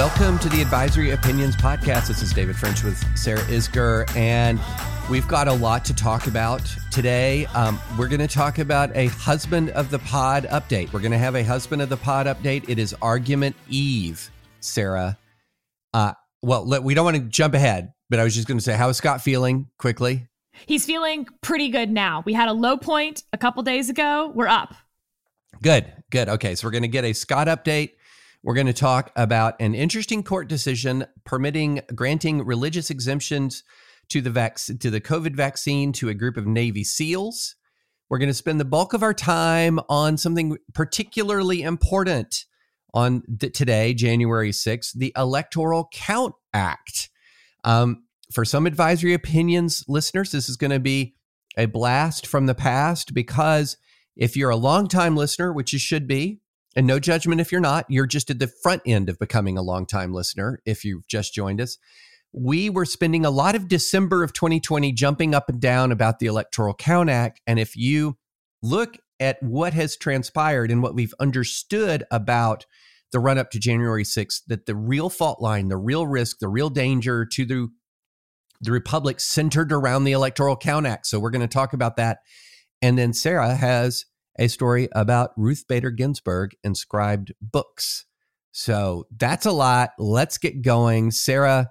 Welcome to the Advisory Opinions Podcast. This is David French with Sarah Isgur, and we've got a lot to talk about today. Um, we're going to talk about a husband of the pod update. We're going to have a husband of the pod update. It is Argument Eve, Sarah. Uh, well, let, we don't want to jump ahead, but I was just going to say, how is Scott feeling quickly? He's feeling pretty good now. We had a low point a couple days ago. We're up. Good, good. Okay, so we're going to get a Scott update. We're going to talk about an interesting court decision permitting granting religious exemptions to the vac- to the COVID vaccine to a group of Navy SEALs. We're going to spend the bulk of our time on something particularly important on th- today, January 6th, the Electoral Count Act. Um, for some advisory opinions listeners, this is going to be a blast from the past because if you're a longtime listener, which you should be, and no judgment if you're not, you're just at the front end of becoming a longtime listener if you've just joined us. We were spending a lot of December of 2020 jumping up and down about the Electoral Count Act. And if you look at what has transpired and what we've understood about the run up to January 6th, that the real fault line, the real risk, the real danger to the, the Republic centered around the Electoral Count Act. So we're going to talk about that. And then Sarah has a story about Ruth Bader Ginsburg inscribed books. So that's a lot. Let's get going. Sarah,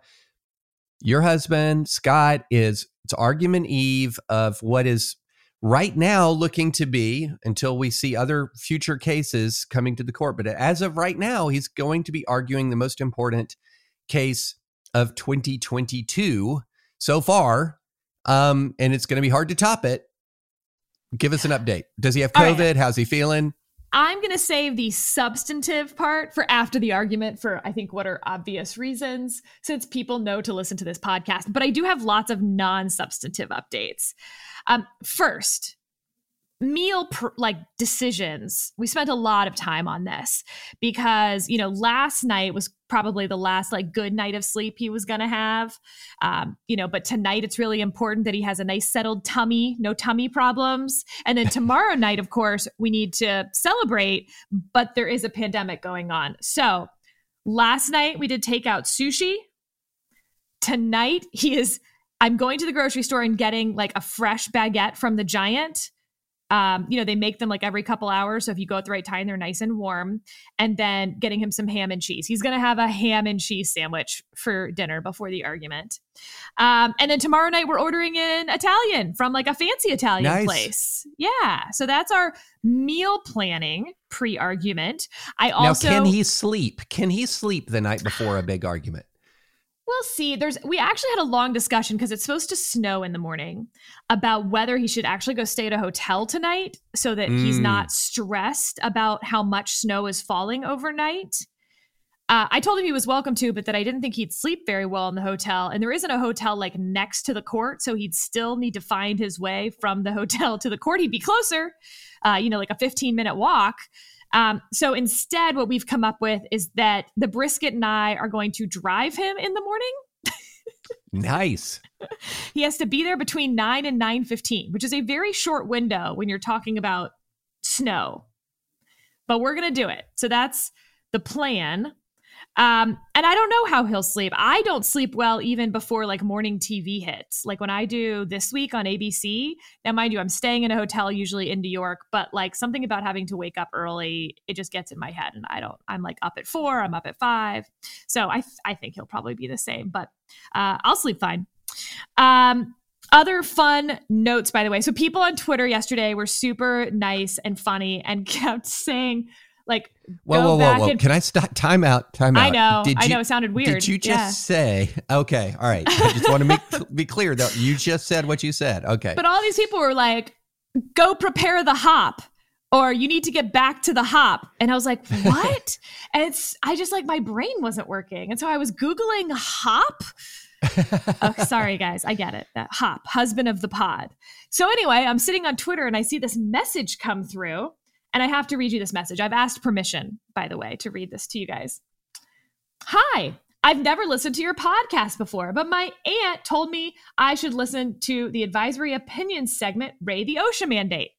your husband, Scott, is it's argument eve of what is right now looking to be until we see other future cases coming to the court. But as of right now, he's going to be arguing the most important case of 2022 so far. Um, and it's going to be hard to top it. Give us an update. Does he have COVID? Right. How's he feeling? I'm going to save the substantive part for after the argument for I think what are obvious reasons since people know to listen to this podcast. But I do have lots of non substantive updates. Um, first, meal like decisions. We spent a lot of time on this because you know last night was probably the last like good night of sleep he was going to have. Um, you know but tonight it's really important that he has a nice settled tummy no tummy problems. And then tomorrow night of course we need to celebrate but there is a pandemic going on. So last night we did take out sushi. Tonight he is i'm going to the grocery store and getting like a fresh baguette from the giant um, you know, they make them like every couple hours. So if you go at the right time, they're nice and warm. And then getting him some ham and cheese. He's going to have a ham and cheese sandwich for dinner before the argument. Um, and then tomorrow night, we're ordering in Italian from like a fancy Italian nice. place. Yeah. So that's our meal planning pre argument. I also. Now, can he sleep? Can he sleep the night before a big argument? We'll see. There's we actually had a long discussion because it's supposed to snow in the morning about whether he should actually go stay at a hotel tonight so that mm. he's not stressed about how much snow is falling overnight. Uh, I told him he was welcome to, but that I didn't think he'd sleep very well in the hotel. And there isn't a hotel like next to the court, so he'd still need to find his way from the hotel to the court. He'd be closer, uh, you know, like a 15 minute walk. Um, so instead, what we've come up with is that the brisket and I are going to drive him in the morning. nice. he has to be there between 9 and 9:15, which is a very short window when you're talking about snow. But we're going to do it. So that's the plan. Um, and I don't know how he'll sleep. I don't sleep well even before like morning TV hits. Like when I do this week on ABC, now mind you, I'm staying in a hotel usually in New York, but like something about having to wake up early, it just gets in my head. And I don't, I'm like up at four, I'm up at five. So I, I think he'll probably be the same, but uh, I'll sleep fine. Um, other fun notes, by the way. So people on Twitter yesterday were super nice and funny and kept saying, like, Whoa, go whoa, whoa, back whoa! and Can I stop? Time out. Time out. I know, Did I you- know, it sounded weird. Did you just Yeah. say? Okay, all right. I just want to make be clear that you just said what you said. Okay. But all these people were like, go prepare the hop or you need to get back to the hop. And I was like, what? and it's, I just like, my brain wasn't working. And so I was Googling hop. oh, sorry, guys. I get it. That hop, husband of the pod. So anyway, I'm sitting on Twitter and I see this message come through. And I have to read you this message. I've asked permission, by the way, to read this to you guys. Hi, I've never listened to your podcast before, but my aunt told me I should listen to the advisory opinions segment, Ray the OSHA mandate.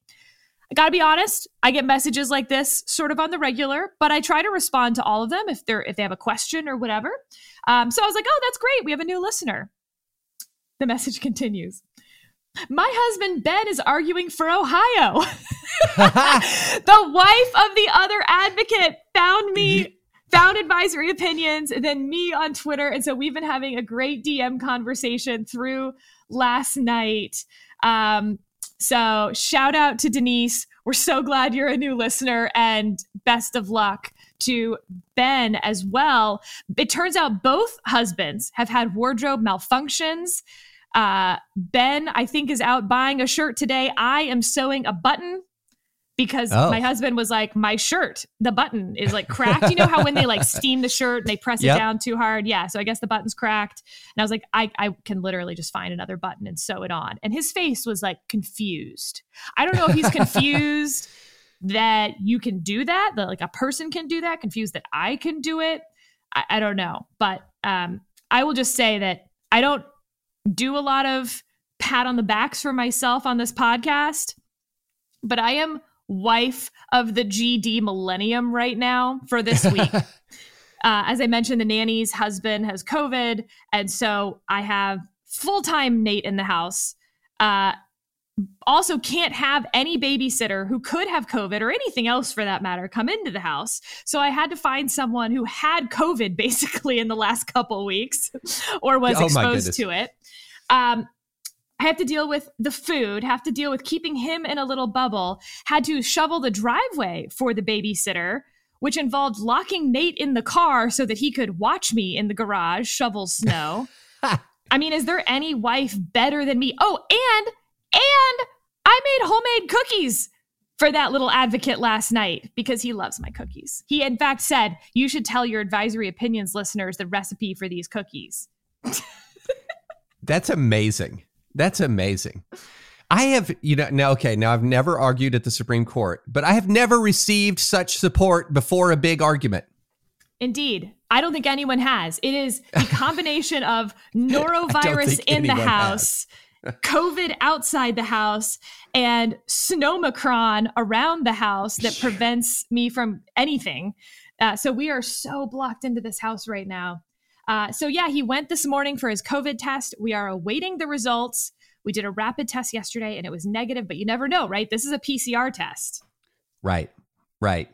I gotta be honest, I get messages like this sort of on the regular, but I try to respond to all of them if they're if they have a question or whatever. Um, so I was like, oh, that's great. We have a new listener. The message continues. My husband Ben is arguing for Ohio. the wife of the other advocate found me found advisory opinions then me on twitter. And so we've been having a great dm conversation through last night. Um, so shout out to denise. We're so glad you're a new listener and best of luck to ben as well. It turns out both husbands have had wardrobe malfunctions uh, ben i think is out buying a shirt today i am sewing a button because Oh. my husband was like, my shirt, the button is like cracked. You know how when they like steam the shirt and they press Yep. it down too hard? Yeah. So I guess the button's cracked. And I was like, I, I can literally just find another button and sew it on. And his face was like confused. I don't know if he's confused that you can do that, that like a person can do that, confused that I can do it. I, I don't know. But um, I will just say that I don't do a lot of pat on the backs for myself on this podcast, but I am wife of the GD millennium right now for this week. uh, as I mentioned, the nanny's husband has COVID. And so I have full time Nate in the house. Uh, also, can't have any babysitter who could have COVID or anything else for that matter come into the house. So I had to find someone who had COVID basically in the last couple weeks or was Oh, exposed to it. Um, I have to deal with the food, have to deal with keeping him in a little bubble, had to shovel the driveway for the babysitter, which involved locking Nate in the car so that he could watch me in the garage shovel snow. I mean, is there any wife better than me? Oh, and and I made homemade cookies for that little advocate last night because he loves my cookies. He in fact said, "You should tell your advisory opinions listeners the recipe for these cookies." That's amazing. That's amazing. I have, you know, now, okay, now I've never argued at the Supreme Court, but I have never received such support before a big argument. Indeed. I don't think anyone has. It is the combination of norovirus in the house, COVID outside the house, and snowmicron around the house that prevents me from anything. Uh, so we are so blocked into this house right now. Uh, so yeah, he went this morning for his COVID test. We are awaiting the results. We did a rapid test yesterday and it was negative, but you never know, right? This is a PCR test. Right, right.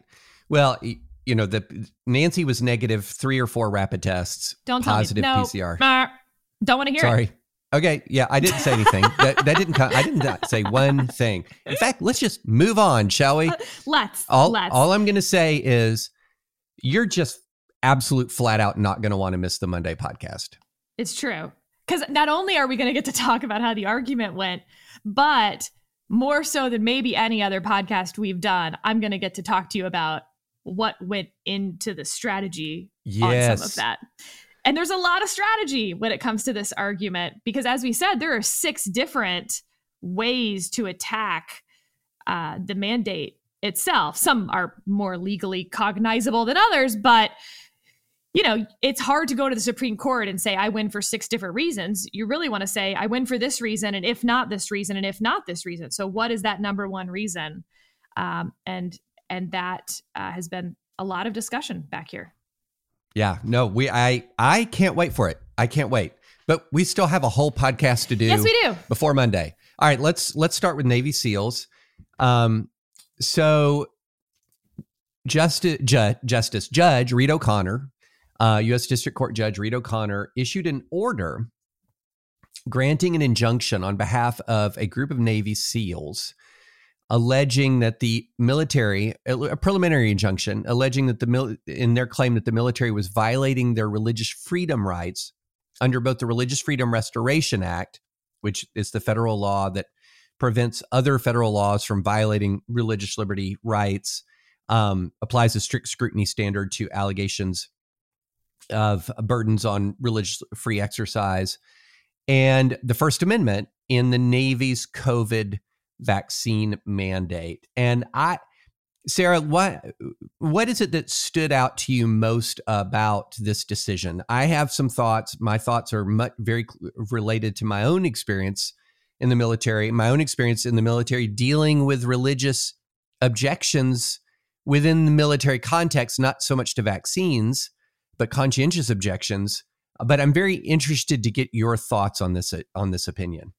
Well, you know, the Nancy was negative three or four rapid tests, Don't tell positive me. No. PCR. Uh, don't want to hear it. Sorry. Okay, yeah, I didn't say anything. that, that didn't. Come, I didn't say one thing. In fact, let's just move on, shall we? Let's. All, let's. all I'm going to say is, you're just absolute flat out not going to want to miss the Monday podcast. It's true. Because not only are we going to get to talk about how the argument went, but more so than maybe any other podcast we've done, I'm going to get to talk to you about what went into the strategy on some of that. And there's a lot of strategy when it comes to this argument because, as we said, there are six different ways to attack uh, the mandate itself. Some are more legally cognizable than others, but you know, it's hard to go to the Supreme Court and say, I win for six different reasons. You really want to say, I win for this reason, and if not this reason, and if not this reason. So, what is that number one reason? Um, and and that uh, has been a lot of discussion back here. Yeah, no, we I I can't wait for it. I can't wait. But we still have a whole podcast to do. Yes, we do. before Monday. All right, let's let's start with Navy SEALs. Um, so Justice Ju- Justice Judge Reed O'Connor, uh, U.S. District Court Judge Reed O'Connor issued an order granting an injunction on behalf of a group of Navy SEALs alleging that the military, a preliminary injunction, alleging that the mil- in their claim that the military was violating their religious freedom rights under both the Religious Freedom Restoration Act, which is the federal law that prevents other federal laws from violating religious liberty rights, um, applies a strict scrutiny standard to allegations of burdens on religious free exercise, and the First Amendment in the Navy's COVID vaccine mandate. And I, Sarah, what what is it that stood out to you most about this decision? I have some thoughts. My thoughts are much, very related to my own experience in the military, my own experience in the military dealing with religious objections within the military context, not so much to vaccines, but conscientious objections. But I'm very interested to get your thoughts on this on this opinion.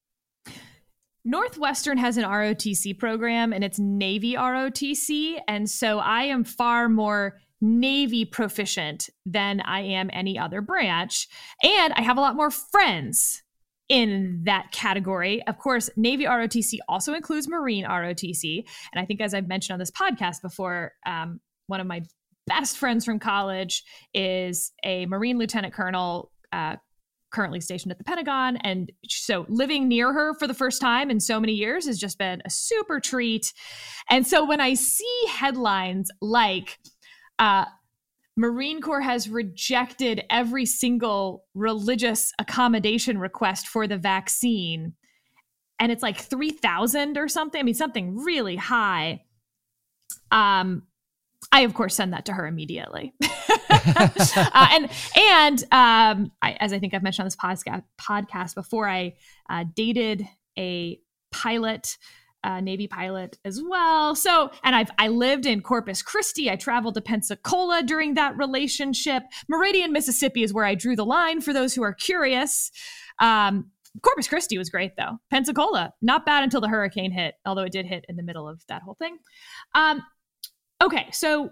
Northwestern has an ROTC program and it's Navy ROTC. And so I am far more Navy proficient than I am any other branch. And I have a lot more friends in that category. Of course, Navy ROTC also includes Marine ROTC. And I think, as I've mentioned on this podcast before, um, one of my best friends from college is a Marine lieutenant colonel. Uh, currently stationed at the Pentagon. And so living near her for the first time in so many years has just been a super treat. And so when I see headlines like, uh, Marine Corps has rejected every single religious accommodation request for the vaccine. And it's like 3,000 or something. I mean, something really high. Um, I of course send that to her immediately, uh, and and um, I, as I think I've mentioned on this podcast podcast before, I uh, dated a pilot, uh, Navy pilot as well. So, and I've I lived in Corpus Christi. I traveled to Pensacola during that relationship. Meridian, Mississippi, is where I drew the line. For those who are curious. Um, Corpus Christi was great though. Pensacola, not bad until the hurricane hit, although it did hit in the middle of that whole thing. Um, Okay, so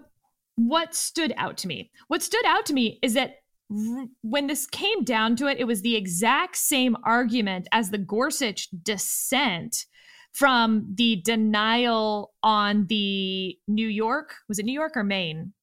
what stood out to me? What stood out to me is that when this came down to it, it was the exact same argument as the Gorsuch dissent from the denial on the New York, was it New York or Maine?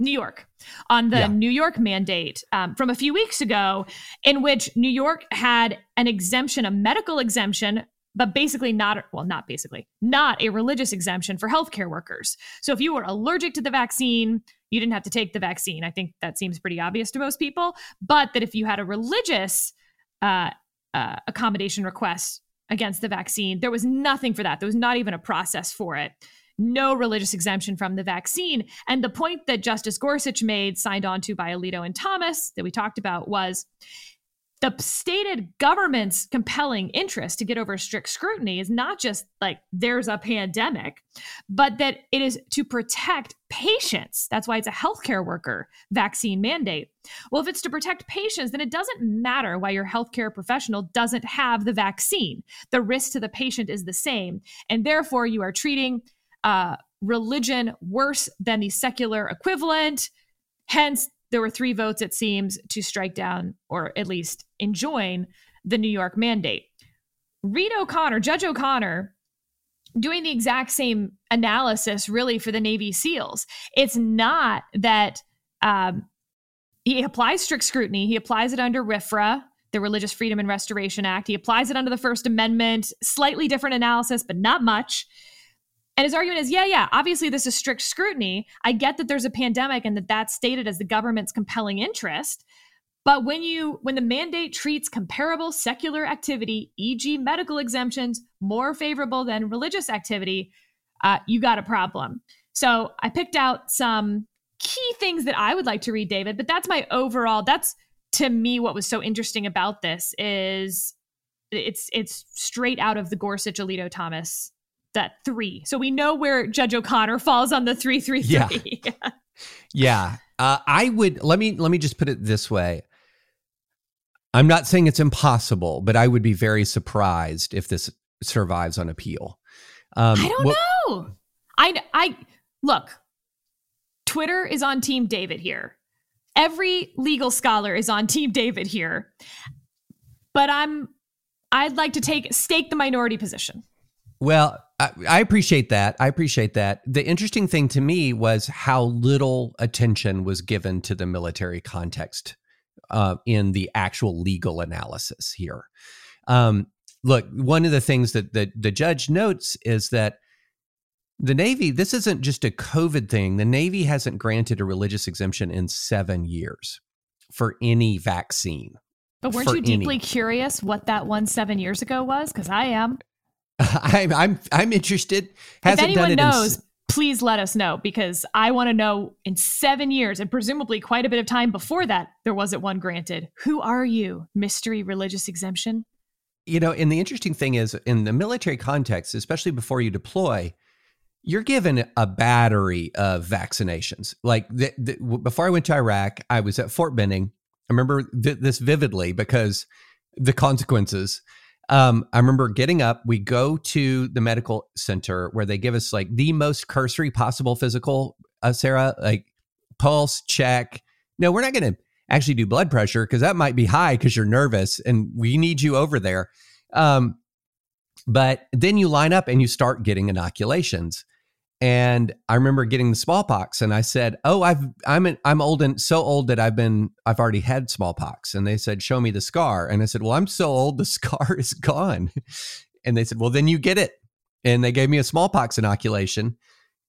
New York on the yeah. New York mandate um, from a few weeks ago, in which New York had an exemption, a medical exemption but basically not well not basically not a religious exemption for healthcare workers. So if you were allergic to the vaccine you didn't have to take the vaccine. I think that seems pretty obvious to most people but that if you had a religious uh, uh, accommodation request against the vaccine there was nothing for that. There was not even a process for it. No religious exemption from the vaccine. And the point that justice gorsuch made signed on to by alito and thomas that we talked about was the stated government's compelling interest to get over strict scrutiny is not just like there's a pandemic, but that it is to protect patients. That's why it's a healthcare worker vaccine mandate. Well, if it's to protect patients, then it doesn't matter why your healthcare professional doesn't have the vaccine. The risk to the patient is the same. And therefore, you are treating uh, religion worse than the secular equivalent. Hence, there were three votes, it seems, to strike down or at least enjoin the New York mandate. Reed O'Connor, Judge O'Connor, doing the exact same analysis really for the Navy SEALs. It's not that um, he applies strict scrutiny, he applies it under RFRA, the Religious Freedom and Restoration Act. He applies it under the First Amendment, slightly different analysis, but not much. And his argument is, yeah, yeah, obviously this is strict scrutiny. I get that there's a pandemic and that that's stated as the government's compelling interest. But when you when the mandate treats comparable secular activity, e.g., medical exemptions, more favorable than religious activity, uh, you got a problem. So I picked out some key things that I would like to read, David. But that's my overall. That's to me what was so interesting about this is it's it's straight out of the Gorsuch Alito Thomas that three. So we know where Judge O'Connor falls on the three three three. Yeah. yeah. Uh, I would let me let me just put it this way. I'm not saying it's impossible, but I would be very surprised if this survives on appeal. Um, I don't know. I I look. Twitter is on Team David here. Every legal scholar is on Team David here. But I'm I'd like to take stake the minority position. Well, I, I, appreciate that. I appreciate that. The interesting thing to me was how little attention was given to the military context uh, in the actual legal analysis here. Um, look, one of the things that the, the judge notes is that the Navy, this isn't just a COVID thing. The Navy hasn't granted a religious exemption in seven years for any vaccine. But weren't you deeply any. curious what that one seven years ago was? Because I am. I'm I'm I'm interested. Hasn't if anyone knows, in... please let us know because I want to know in seven years and presumably quite a bit of time before that there wasn't one granted. Who are you, mystery religious exemption? You know, and the interesting thing is in the military context, especially before you deploy, you're given a battery of vaccinations. Like the, the, before I went to Iraq, I was at Fort Benning. I remember th- this vividly because the consequences. Um, I remember getting up. We go to the medical center where they give us like the most cursory possible physical, uh, Sarah, like pulse check. No, we're not going to actually do blood pressure because that might be high because you're nervous and we need you over there. Um, but then you line up and you start getting inoculations. And I remember getting the smallpox, and I said, "Oh, I've I'm an, I'm old and so old that I've been I've already had smallpox." And they said, "Show me the scar." And I said, "Well, I'm so old, the scar is gone." And they said, "Well, then you get it." And they gave me a smallpox inoculation,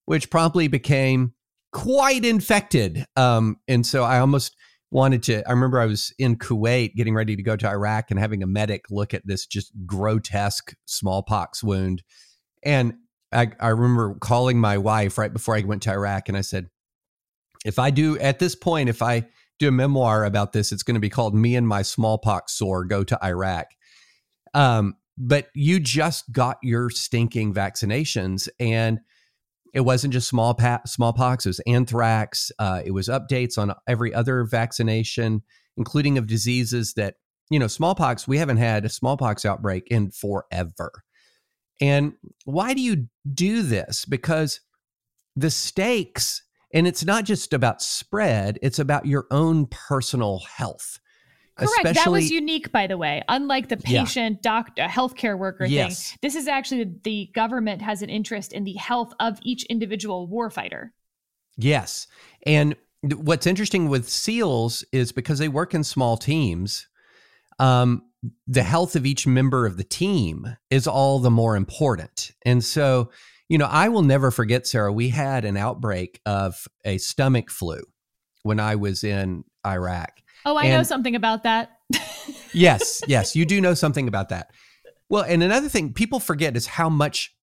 which promptly became quite infected. Um, and so I almost wanted to. I remember I was in Kuwait getting ready to go to Iraq and having a medic look at this just grotesque smallpox wound. And I, I remember calling my wife right before I went to Iraq and I said, if I do at this point, if I do a memoir about this, it's going to be called Me and My Smallpox Sore Go to Iraq. Um, but you just got your stinking vaccinations and it wasn't just small pa- smallpox, it was anthrax. Uh, it was updates on every other vaccination, including of diseases that, you know, smallpox, we haven't had a smallpox outbreak in forever. And why do you do this? Because the stakes, and it's not just about spread, it's about your own personal health. Correct. Especially, that was unique, by the way. Unlike the patient, yeah. doctor, healthcare worker yes. thing, this is actually the government has an interest in the health of each individual warfighter. Yes. And what's interesting with SEALs is because they work in small teams, um, the health of each member of the team is all the more important. And so, you know, I will never forget, Sarah, we had an outbreak of a stomach flu when I was in Iraq. Oh, I and know something about that. yes, yes, you do know something about that. Well, and another thing people forget is how much,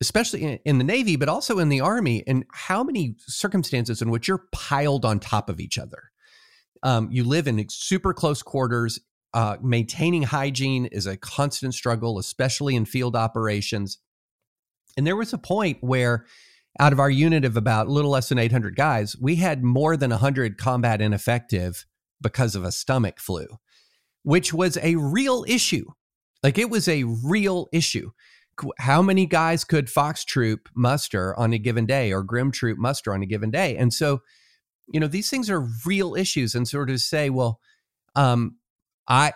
especially in, in the Navy, but also in the Army, and how many circumstances in which you're piled on top of each other. Um, you live in super close quarters uh, maintaining hygiene is a constant struggle, especially in field operations. And there was a point where, out of our unit of about a little less than 800 guys, we had more than 100 combat ineffective because of a stomach flu, which was a real issue. Like it was a real issue. How many guys could Fox Troop muster on a given day or Grim Troop muster on a given day? And so, you know, these things are real issues. And sort of say, well, um, I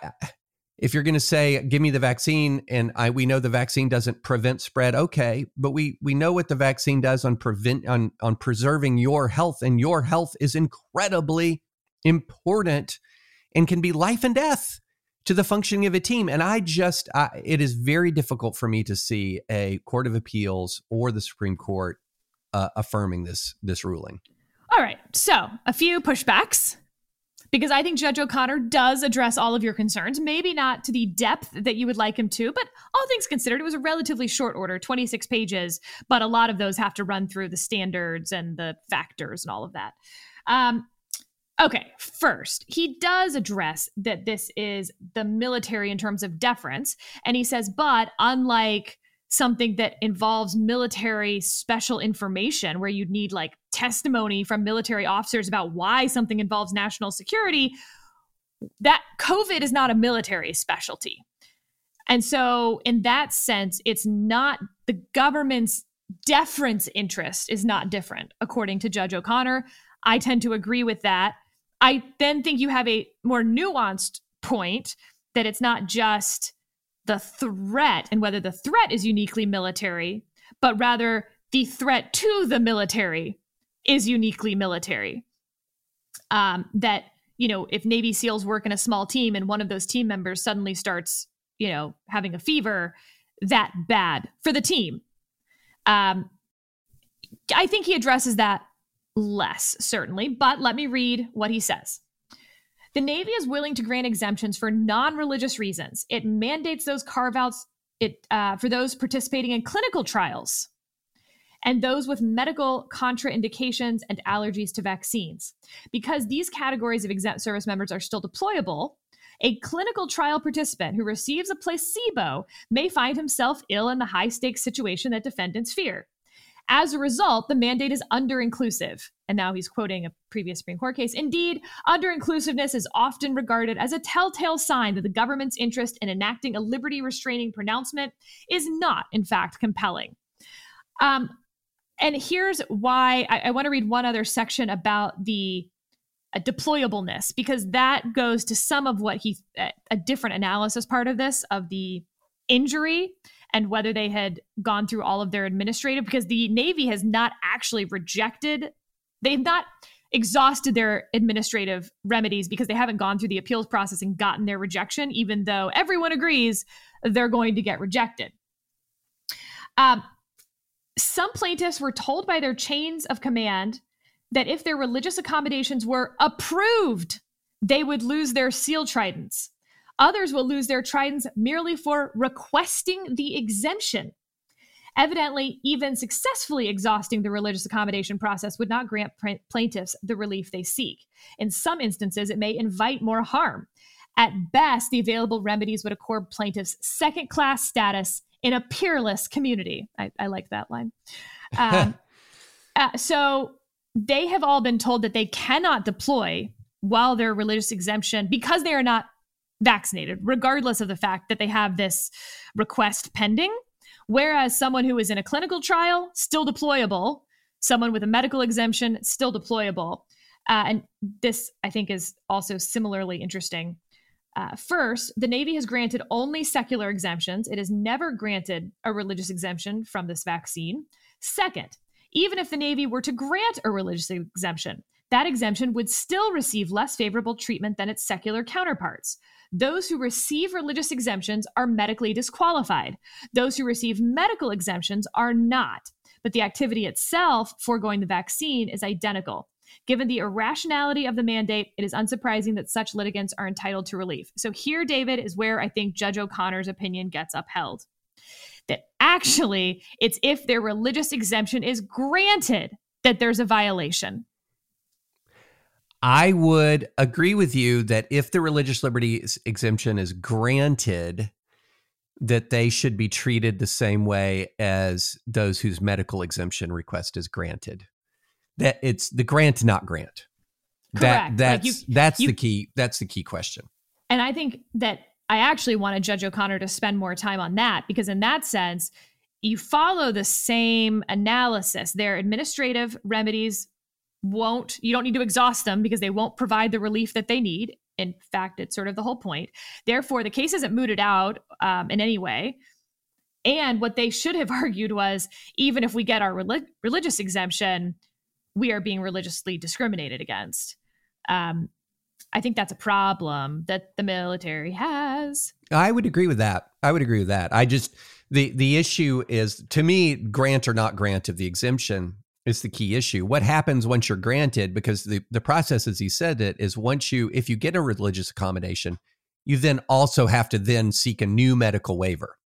if you're going to say give me the vaccine and I we know the vaccine doesn't prevent spread okay but we we know what the vaccine does on prevent on on preserving your health and your health is incredibly important and can be life and death to the functioning of a team. And I just I, it is very difficult for me to see a court of appeals or the supreme court uh, affirming this this ruling. All right. So a few pushbacks because I think Judge O'Connor does address all of your concerns, maybe not to the depth that you would like him to, but all things considered, it was a relatively short order, 26 pages, but a lot of those have to run through the standards and the factors and all of that. Um, okay, first, he does address that this is the military in terms of deference, and he says, but unlike something that involves military special information where you'd need like testimony from military officers about why something involves national security that covid is not a military specialty. And so in that sense it's not the government's deference interest is not different according to judge o'connor. I tend to agree with that. I then think you have a more nuanced point that it's not just the threat and whether the threat is uniquely military, but rather the threat to the military is uniquely military. Um, that, you know, if Navy SEALs work in a small team and one of those team members suddenly starts, you know, having a fever, that bad for the team. Um, I think he addresses that less, certainly, but let me read what he says. The Navy is willing to grant exemptions for non religious reasons. It mandates those carve outs uh, for those participating in clinical trials and those with medical contraindications and allergies to vaccines. Because these categories of exempt service members are still deployable, a clinical trial participant who receives a placebo may find himself ill in the high stakes situation that defendants fear. As a result, the mandate is under inclusive. And now he's quoting a previous Supreme Court case. Indeed, under inclusiveness is often regarded as a telltale sign that the government's interest in enacting a liberty restraining pronouncement is not, in fact, compelling. Um, and here's why I, I want to read one other section about the uh, deployableness, because that goes to some of what he, a different analysis part of this, of the injury and whether they had gone through all of their administrative because the navy has not actually rejected they've not exhausted their administrative remedies because they haven't gone through the appeals process and gotten their rejection even though everyone agrees they're going to get rejected. Um, some plaintiffs were told by their chains of command that if their religious accommodations were approved they would lose their seal tridents Others will lose their tridents merely for requesting the exemption. Evidently, even successfully exhausting the religious accommodation process would not grant plaintiffs the relief they seek. In some instances, it may invite more harm. At best, the available remedies would accord plaintiffs second class status in a peerless community. I, I like that line. Um, uh, so they have all been told that they cannot deploy while their religious exemption, because they are not vaccinated, regardless of the fact that they have this request pending. Whereas someone who is in a clinical trial, still deployable, someone with a medical exemption, still deployable. Uh, and this, I think, is also similarly interesting. Uh, first, the Navy has granted only secular exemptions. It has never granted a religious exemption from this vaccine. Second, even if the Navy were to grant a religious exemption, that exemption would still receive less favorable treatment than its secular counterparts. Those who receive religious exemptions are medically disqualified. Those who receive medical exemptions are not. But the activity itself, foregoing the vaccine, is identical. Given the irrationality of the mandate, it is unsurprising that such litigants are entitled to relief. So, here, David, is where I think Judge O'Connor's opinion gets upheld. That actually, it's if their religious exemption is granted that there's a violation. I would agree with you that if the religious liberty exemption is granted, that they should be treated the same way as those whose medical exemption request is granted. That it's the grant, not grant. Correct. That that's like you, that's you, the key. That's the key question. And I think that I actually wanted Judge O'Connor to spend more time on that because in that sense, you follow the same analysis. Their administrative remedies won't you don't need to exhaust them because they won't provide the relief that they need. In fact it's sort of the whole point. Therefore the case isn't mooted out um, in any way. And what they should have argued was even if we get our relig- religious exemption we are being religiously discriminated against. Um, i think that's a problem that the military has. I would agree with that. I would agree with that. I just the the issue is to me grant or not grant of the exemption is the key issue. What happens once you're granted? Because the, the process, as he said it, is once you, if you get a religious accommodation, you then also have to then seek a new medical waiver.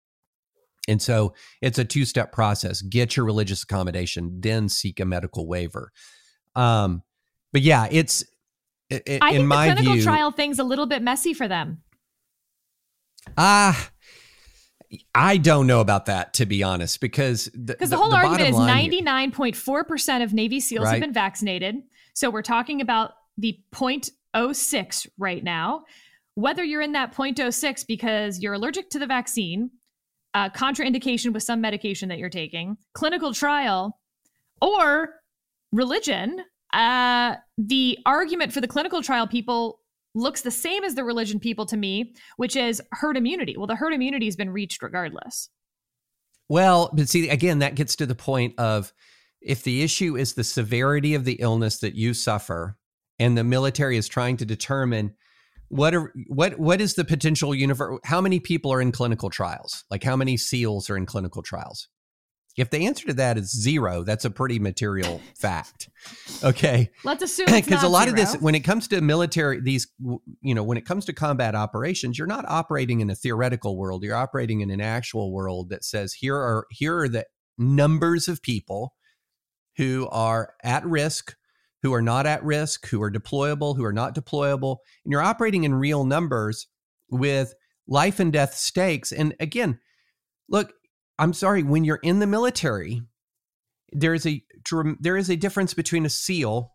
And so it's a two step process get your religious accommodation, then seek a medical waiver. Um, but yeah, it's, it, I think in my the clinical view, trial thing's a little bit messy for them. Ah, I don't know about that to be honest, because because the, the, whole the argument is ninety nine point four percent of Navy SEALs right. have been vaccinated. So we're talking about the 0.06 right now. Whether you're in that 0.06 because you're allergic to the vaccine, uh, contraindication with some medication that you're taking, clinical trial, or religion, uh, the argument for the clinical trial people looks the same as the religion people to me, which is herd immunity. Well, the herd immunity has been reached regardless. Well, but see, again, that gets to the point of if the issue is the severity of the illness that you suffer, and the military is trying to determine what are what what is the potential universe how many people are in clinical trials like how many seals are in clinical trials if the answer to that is zero that's a pretty material fact. Okay. Let's assume because because a lot of this when it comes to military these you know when it comes to combat operations you're not operating in a theoretical world. You're operating in an actual world that says here are here are the numbers of people who are at risk who are not at risk who are deployable who are not deployable and you're operating in real numbers with life and death stakes. And again look i'm sorry when you're in the military there is a there is a difference between a seal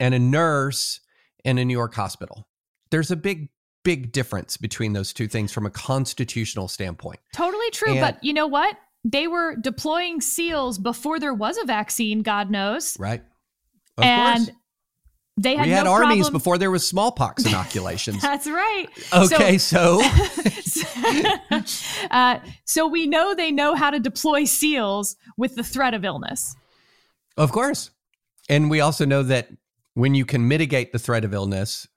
and a nurse in a New York hospital. There's a big, big difference between those two things from a constitutional standpoint. totally true. and- but you know what? They were deploying SEALs before there was a vaccine, God knows. Right? Of and course. They had We had no armies problem- before there was smallpox inoculations. That's right. okay, so, uh, so we know they know how to deploy SEALs with the threat of illness. of course. And we also know that when you can mitigate the threat of illness,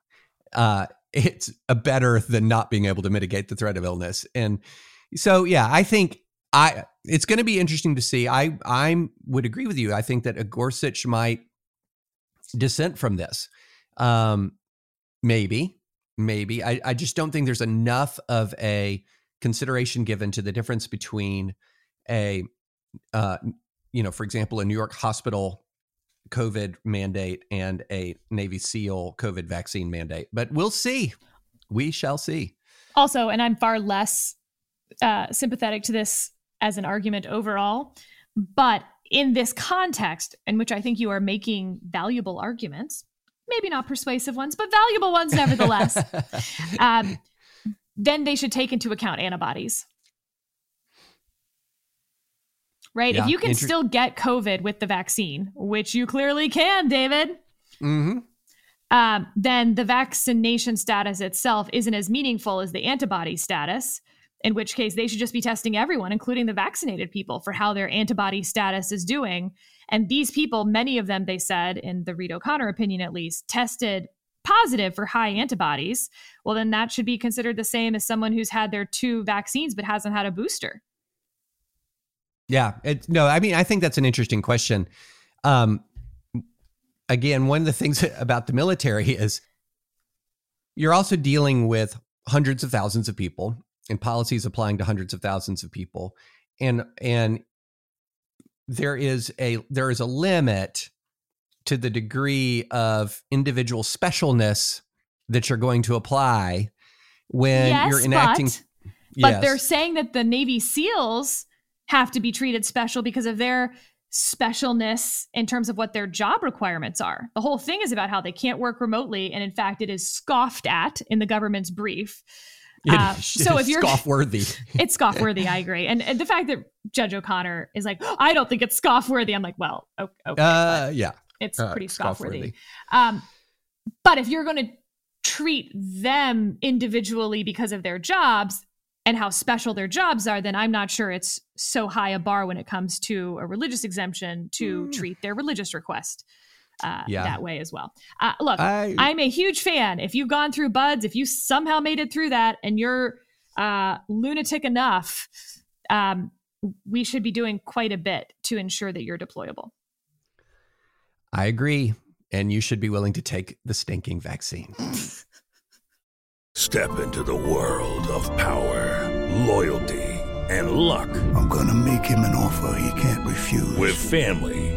uh, it's a better than not being able to mitigate the threat of illness. And so, yeah, I think I it's going to be interesting to see. I I would agree with you. I think that a Gorsuch might dissent from this. Um, maybe, maybe. I, I just don't think there's enough of a consideration given to the difference between a, uh, you know, for example, a New York hospital COVID mandate and a Navy SEAL COVID vaccine mandate. But we'll see. We shall see. Also, and I'm far less uh, sympathetic to this as an argument overall, but in this context, in which I think you are making valuable arguments, maybe not persuasive ones, but valuable ones nevertheless, um, then they should take into account antibodies. Right? Yeah, if you can inter- still get COVID with the vaccine, which you clearly can, David, hmm um, then the vaccination status itself isn't as meaningful as the antibody status, in which case they should just be testing everyone, including the vaccinated people, for how their antibody status is doing. And these people, many of them, they said, in the Reed O'Connor opinion at least, tested positive for high antibodies. Well, then that should be considered the same as someone who's had their two vaccines but hasn't had a booster. Yeah. It, no, I mean, I think that's an interesting question. Um, again, one of the things about the military is you're also dealing with hundreds of thousands of people and policies applying to hundreds of thousands of people. And and there is a there is a limit to the degree of individual specialness that you're going to apply when yes, you're enacting but, but they're saying that the Navy SEALs have to be treated special because of their specialness in terms of what their job requirements are. The whole thing is about how they can't work remotely, and in fact, it is scoffed at in the government's brief. Uh, so if you're scoff worthy. it's scoff worthy, I agree, and, and the fact that Judge O'Connor is like, I don't think it's scoff worthy. I'm like, well, okay, Uh, yeah. it's uh, pretty scoff worthy. scoff-worthy. Um, but if you're going to treat them individually because of their jobs and how special their jobs are, then I'm not sure it's so high a bar when it comes to a religious exemption to treat their religious request uh, Yeah. that way as well. Uh, look, I, I'm a huge fan. If you've gone through BUD/S, if you somehow made it through that and you're uh, lunatic enough, um, we should be doing quite a bit to ensure that you're deployable. I agree. And you should be willing to take the stinking vaccine. Step into the world of power, loyalty, and luck. I'm gonna make him an offer he can't refuse. With family,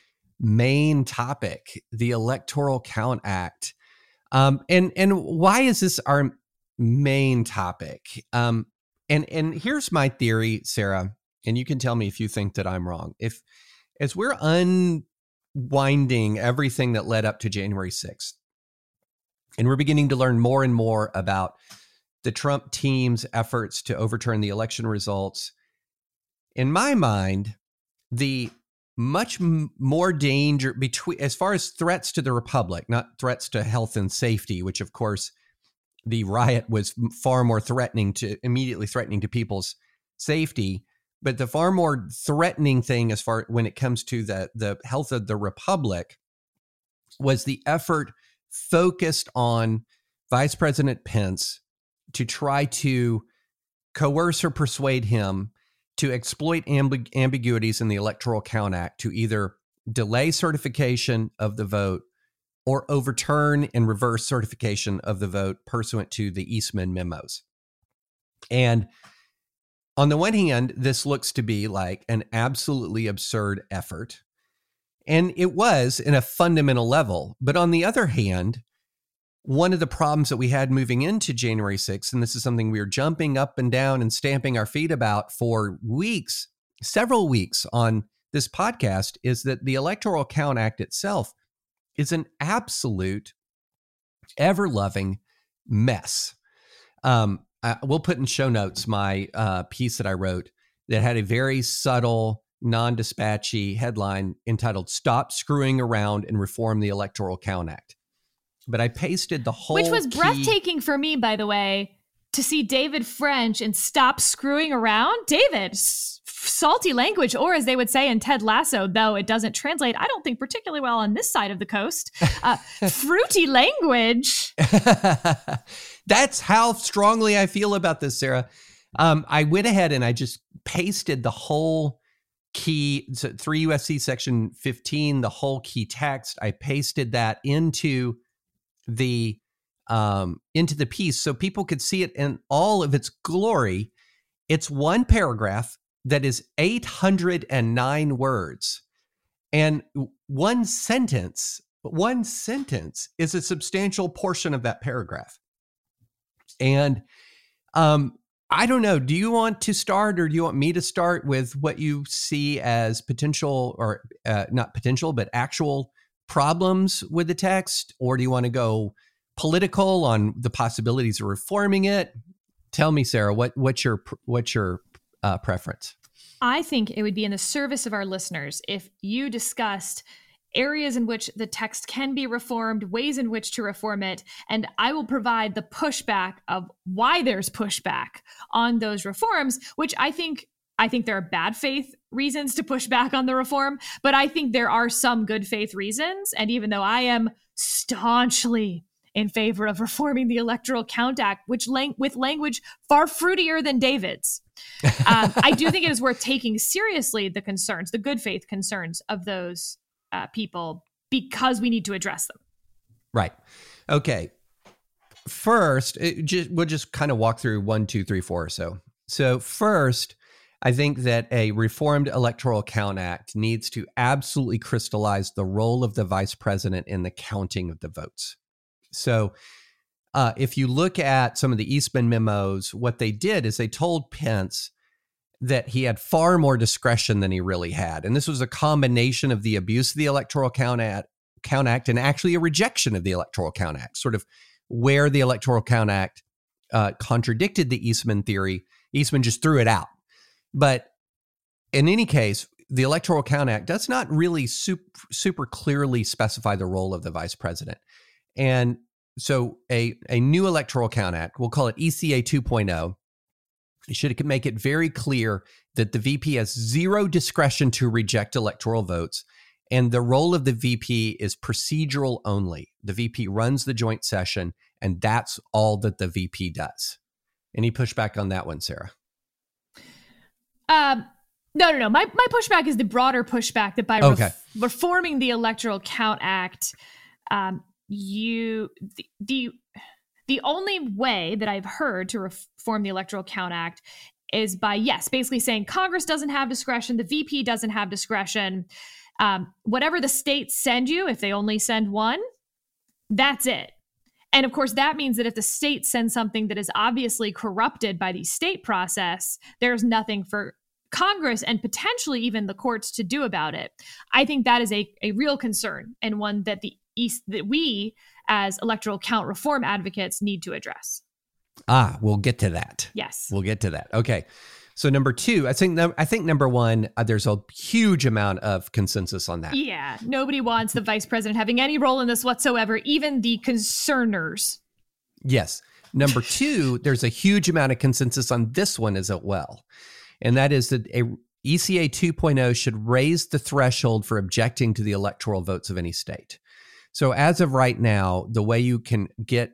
main topic, the Electoral Count Act. Um, and and why is this our main topic? Um, and and here's my theory, Sarah, and you can tell me if you think that I'm wrong. If as we're unwinding everything that led up to January 6th, and we're beginning to learn more and more about the Trump team's efforts to overturn the election results, in my mind, the much more danger between as far as threats to the republic not threats to health and safety which of course the riot was far more threatening to immediately threatening to people's safety. But the far more threatening thing as far when it comes to the the health of the republic was the effort focused on vice president pence to try to coerce or persuade him to exploit amb- ambiguities in the Electoral Count Act to either delay certification of the vote or overturn and reverse certification of the vote pursuant to the Eastman memos. And on the one hand, this looks to be like an absolutely absurd effort. And it was in a fundamental level. But on the other hand, one of the problems that we had moving into January 6th, and this is something we were jumping up and down and stamping our feet about for weeks, several weeks on this podcast, is that the Electoral Count Act itself is an absolute, ever loving mess. Um, I, we'll put in show notes my uh, piece that I wrote that had a very subtle, non dispatchy headline entitled Stop Screwing Around and Reform the Electoral Count Act but I pasted the whole Which was key- breathtaking for me, by the way, to see David French and stop screwing around. David, s- salty language, or as they would say in Ted Lasso, though it doesn't translate, I don't think particularly well on this side of the coast. Uh, fruity language. That's how strongly I feel about this, Sarah. Um, I went ahead and I just pasted the whole key, so 3 USC section 15, the whole key text. I pasted that into the um, into the piece so people could see it in all of its glory. It's one paragraph that is 809 words. And one sentence, one sentence is a substantial portion of that paragraph. And um, I don't know. Do you want to start or do you want me to start with what you see as potential or uh, not potential, but actual problems with the text? Or do you want to go political on the possibilities of reforming it? Tell me, Sarah, what, what's your, what's your uh, preference? I think it would be in the service of our listeners if you discussed areas in which the text can be reformed, ways in which to reform it, and I will provide the pushback of why there's pushback on those reforms, which I think I think there are bad faith reasons to push back on the reform, but I think there are some good faith reasons, and even though I am staunchly in favor of reforming the Electoral Count Act, which lang- with language far fruitier than David's. Um, I do think it is worth taking seriously the concerns, the good faith concerns of those uh, people, because we need to address them. Right. Okay. First, just, we'll just kind of walk through one, two, three, four or so. So, first, I think that a reformed Electoral Count Act needs to absolutely crystallize the role of the vice president in the counting of the votes. So, uh, if you look at some of the Eastman memos, what they did is they told Pence that he had far more discretion than he really had. And this was a combination of the abuse of the Electoral Count Act, Count Act and actually a rejection of the Electoral Count Act, sort of where the Electoral Count Act uh, contradicted the Eastman theory. Eastman just threw it out. But in any case, the Electoral Count Act does not really super, super clearly specify the role of the vice president. And so a, a new Electoral Count Act, we'll call it ECA 2.0, should make it very clear that the VP has zero discretion to reject electoral votes. And the role of the VP is procedural only. The VP runs the joint session, and that's all that the VP does. Any pushback on that one, Sarah? Um, no, no, no. My, my pushback is the broader pushback that by Okay. ref- reforming the Electoral Count Act, um, you the, the the only way that I've heard to reform the Electoral Count Act is by yes, basically saying Congress doesn't have discretion, the VP doesn't have discretion. Um, whatever the states send you, if they only send one, that's it. And of course, that means that if the state sends something that is obviously corrupted by the state process, there's nothing for Congress and potentially even the courts to do about it. I think that is a, a real concern and one that the East that we as electoral count reform advocates need to address. Ah, we'll get to that. Yes. We'll get to that. Okay. So number two, I think I think number one, uh, there's a huge amount of consensus on that. Yeah, nobody wants the vice president having any role in this whatsoever, even the concerners. Yes. Number two, there's a huge amount of consensus on this one as well, and that is that a ECA 2.0 should raise the threshold for objecting to the electoral votes of any state. So as of right now, the way you can get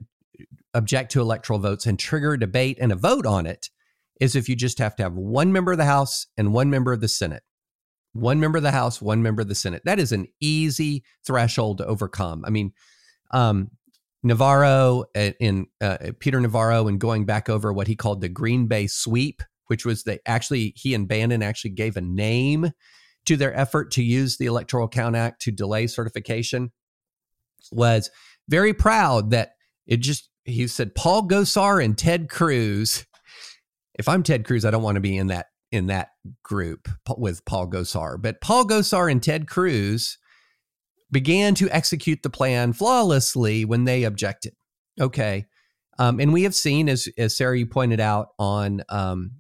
object to electoral votes and trigger a debate and a vote on it is if you just have to have one member of the House and one member of the Senate. One member of the House, one member of the Senate. That is an easy threshold to overcome. I mean, um, Navarro and uh, Peter Navarro and going back over what he called the Green Bay sweep, which was the actually he and Bannon actually gave a name to their effort to use the Electoral Count Act to delay certification, was very proud that it just he said Paul Gosar and Ted Cruz if I'm Ted Cruz, I don't want to be in that in that group with Paul Gosar. But Paul Gosar and Ted Cruz began to execute the plan flawlessly when they objected. Okay. Um, and we have seen, as, as Sarah, you pointed out on um,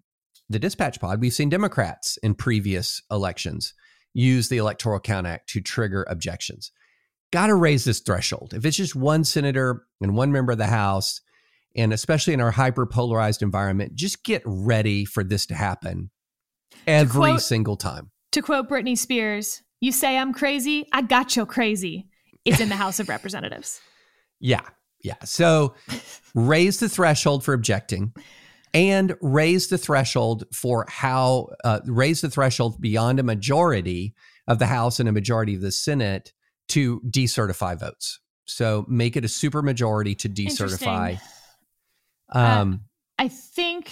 the dispatch pod, we've seen Democrats in previous elections use the Electoral Count Act to trigger objections. Got to raise this threshold. If it's just one senator and one member of the House, and especially in our hyper polarized environment, just get ready for this to happen every quote, single time. To quote Britney Spears, you say I'm crazy, I got you crazy. It's in the House of Representatives. Yeah. Yeah. So raise the threshold for objecting and raise the threshold for how, uh, raise the threshold beyond a majority of the House and a majority of the Senate to decertify votes. So make it a super majority to decertify uh, um, uh, I think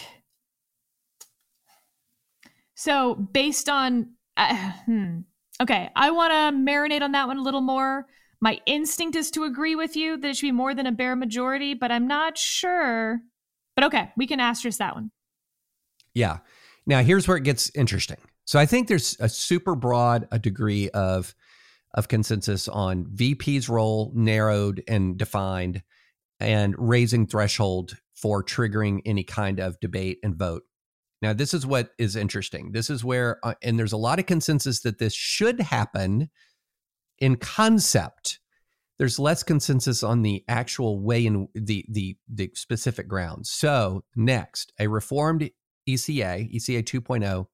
so. Based on, uh, hmm, okay, I want to marinate on that one a little more. My instinct is to agree with you that it should be more than a bare majority, but I'm not sure. But okay, we can asterisk that one. Yeah. Now here's where it gets interesting. So I think there's a super broad a degree of of consensus on VP's role narrowed and defined and raising threshold for triggering any kind of debate and vote. Now, this is what is interesting. This is where, uh, and there's a lot of consensus that this should happen in concept. There's less consensus on the actual way in the the the specific grounds. So, next, a reformed ECA, ECA 2.0,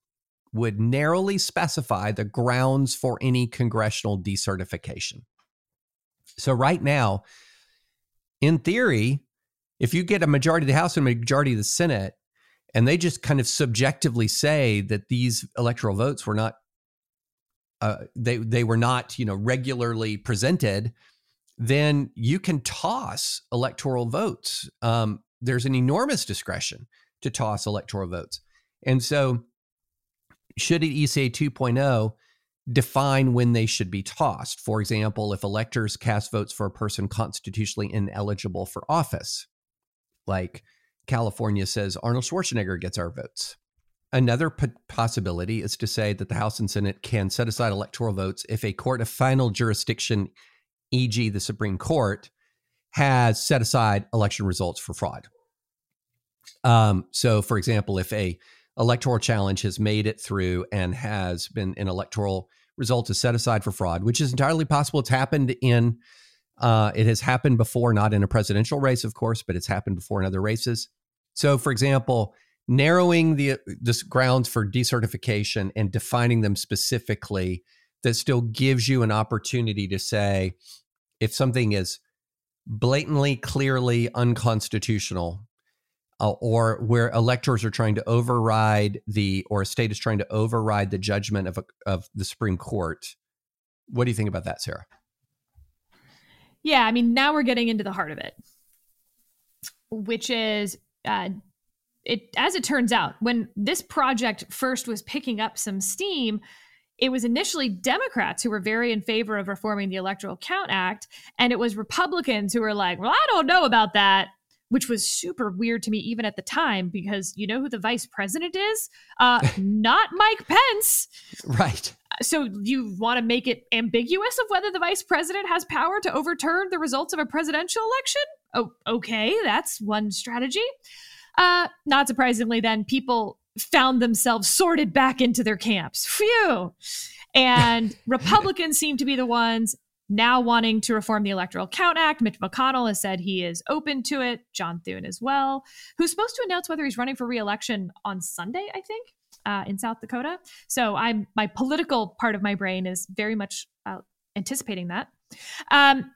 would narrowly specify the grounds for any congressional decertification. So, right now, in theory, if you get a majority of the House and a majority of the Senate, and they just kind of subjectively say that these electoral votes were not uh, they they were not you know regularly presented, then you can toss electoral votes. Um, there's an enormous discretion to toss electoral votes, and so should it ECA 2.0 define when they should be tossed? For example, if electors cast votes for a person constitutionally ineligible for office, like California says Arnold Schwarzenegger gets our votes. Another p- possibility is to say that the House and Senate can set aside electoral votes if a court of final jurisdiction, e.g., the Supreme Court, has set aside election results for fraud. Um, so, for example, if a electoral challenge has made it through and has been an electoral result is set aside for fraud, which is entirely possible. It's happened in uh, it has happened before, not in a presidential race, of course, but it's happened before in other races. So, for example, narrowing the this grounds for decertification and defining them specifically that still gives you an opportunity to say if something is blatantly, clearly unconstitutional, uh, or where electors are trying to override the or a state is trying to override the judgment of a, of the Supreme Court. What do you think about that, Sarah? Yeah, I mean, now we're getting into the heart of it, which is uh, it. As it turns out, when this project first was picking up some steam, it was initially Democrats who were very in favor of reforming the Electoral Count Act, and it was Republicans who were like, well, I don't know about that. Which was super weird to me even at the time because you know who the vice president is? Uh, not Mike Pence. Right. So you want to make it ambiguous of whether the vice president has power to overturn the results of a presidential election? Oh, okay, that's one strategy. Uh, not surprisingly, then people found themselves sorted back into their camps. Phew. And Republicans seem to be the ones now wanting to reform the Electoral Count Act. Mitch McConnell has said he is open to it. John Thune as well, who's supposed to announce whether he's running for reelection on Sunday, I think, uh, in South Dakota. So I'm my political part of my brain is very much uh, anticipating that. Um,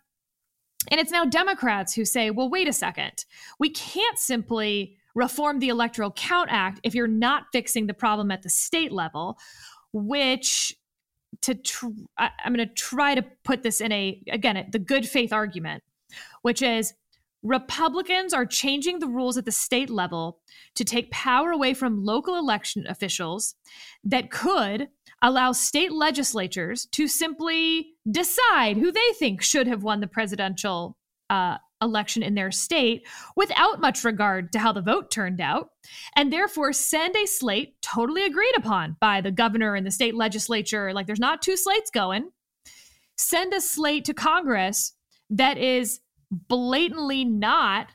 and it's now Democrats who say, well, wait a second. We can't simply reform the Electoral Count Act if you're not fixing the problem at the state level, which to tr- I, I'm going to try to put this in a again the good faith argument, which is Republicans are changing the rules at the state level to take power away from local election officials that could allow state legislatures to simply decide who they think should have won the presidential uh, election in their state without much regard to how the vote turned out, and therefore send a slate totally agreed upon by the governor and the state legislature. Like there's not two slates going. Send a slate to Congress that is blatantly not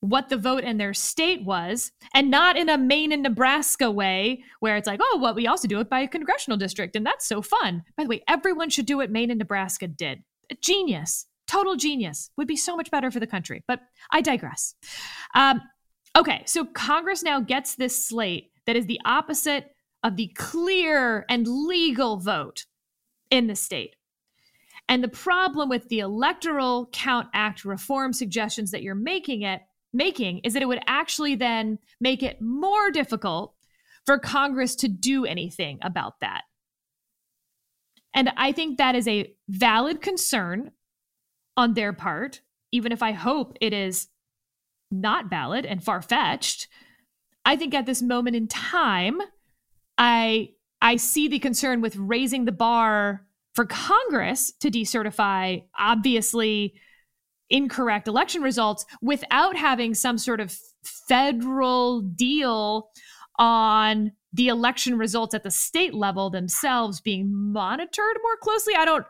what the vote in their state was, and not in a Maine and Nebraska way where it's like, oh, well, we also do it by a congressional district, and that's so fun. By the way, everyone should do what Maine and Nebraska did. Genius total genius. Would be so much better for the country but i digress. Um, okay so congress now gets this slate that is the opposite of the clear and legal vote in the state. And the problem with the electoral count act reform suggestions that you're making it making is that it would actually then make it more difficult for congress to do anything about that. And i think that is a valid concern on their part, even if I hope it is not valid and far fetched. I think at this moment in time, I I see the concern with raising the bar for Congress to decertify obviously incorrect election results without having some sort of federal deal on the election results at the state level themselves being monitored more closely. I don't,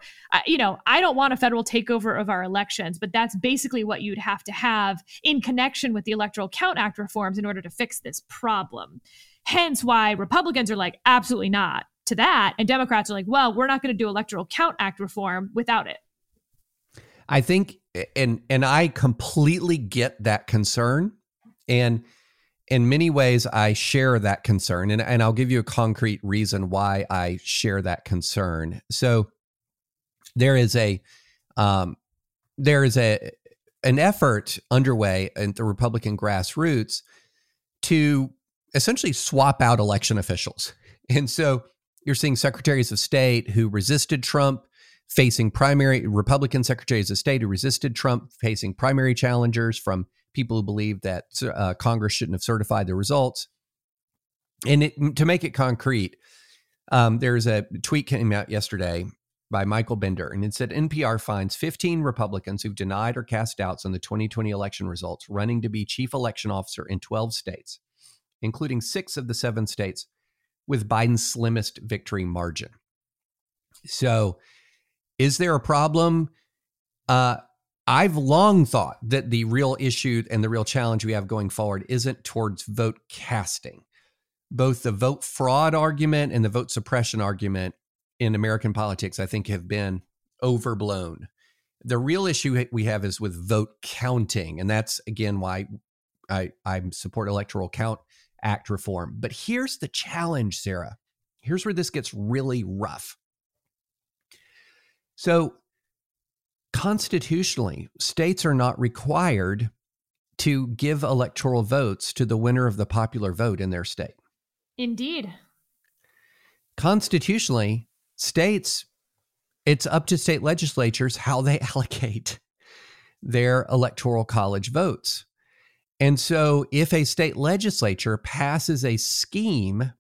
you know, I don't want a federal takeover of our elections, but that's basically what you'd have to have in connection with the Electoral Count Act reforms in order to fix this problem. Hence why Republicans are like, absolutely not to that. And Democrats are like, well, we're not going to do Electoral Count Act reform without it. I think, and and I completely get that concern, and in many ways, I share that concern, and, and I'll give you a concrete reason why I share that concern. So, there is a um, there is a an effort underway in the Republican grassroots to essentially swap out election officials, and so you're seeing secretaries of state who resisted Trump facing primary Republican secretaries of state who resisted Trump facing primary challengers from people who believe that uh, Congress shouldn't have certified the results. And it, to make it concrete, um, there's a tweet came out yesterday by Michael Bender, and it said NPR finds 15 Republicans who've denied or cast doubts on the 2020 election results running to be chief election officer in 12 states, including six of the seven states with Biden's slimmest victory margin. So, is there a problem? Uh, I've long thought that the real issue and the real challenge we have going forward isn't towards vote casting. Both the vote fraud argument and the vote suppression argument in American politics, I think, have been overblown. The real issue we have is with vote counting. And that's, again, why I, I support Electoral Count Act reform. But here's the challenge, Sarah. Here's where this gets really rough. So, constitutionally, states are not required to give electoral votes to the winner of the popular vote in their state. Indeed. Constitutionally, states, it's up to state legislatures how they allocate their electoral college votes. And so, if a state legislature passes a scheme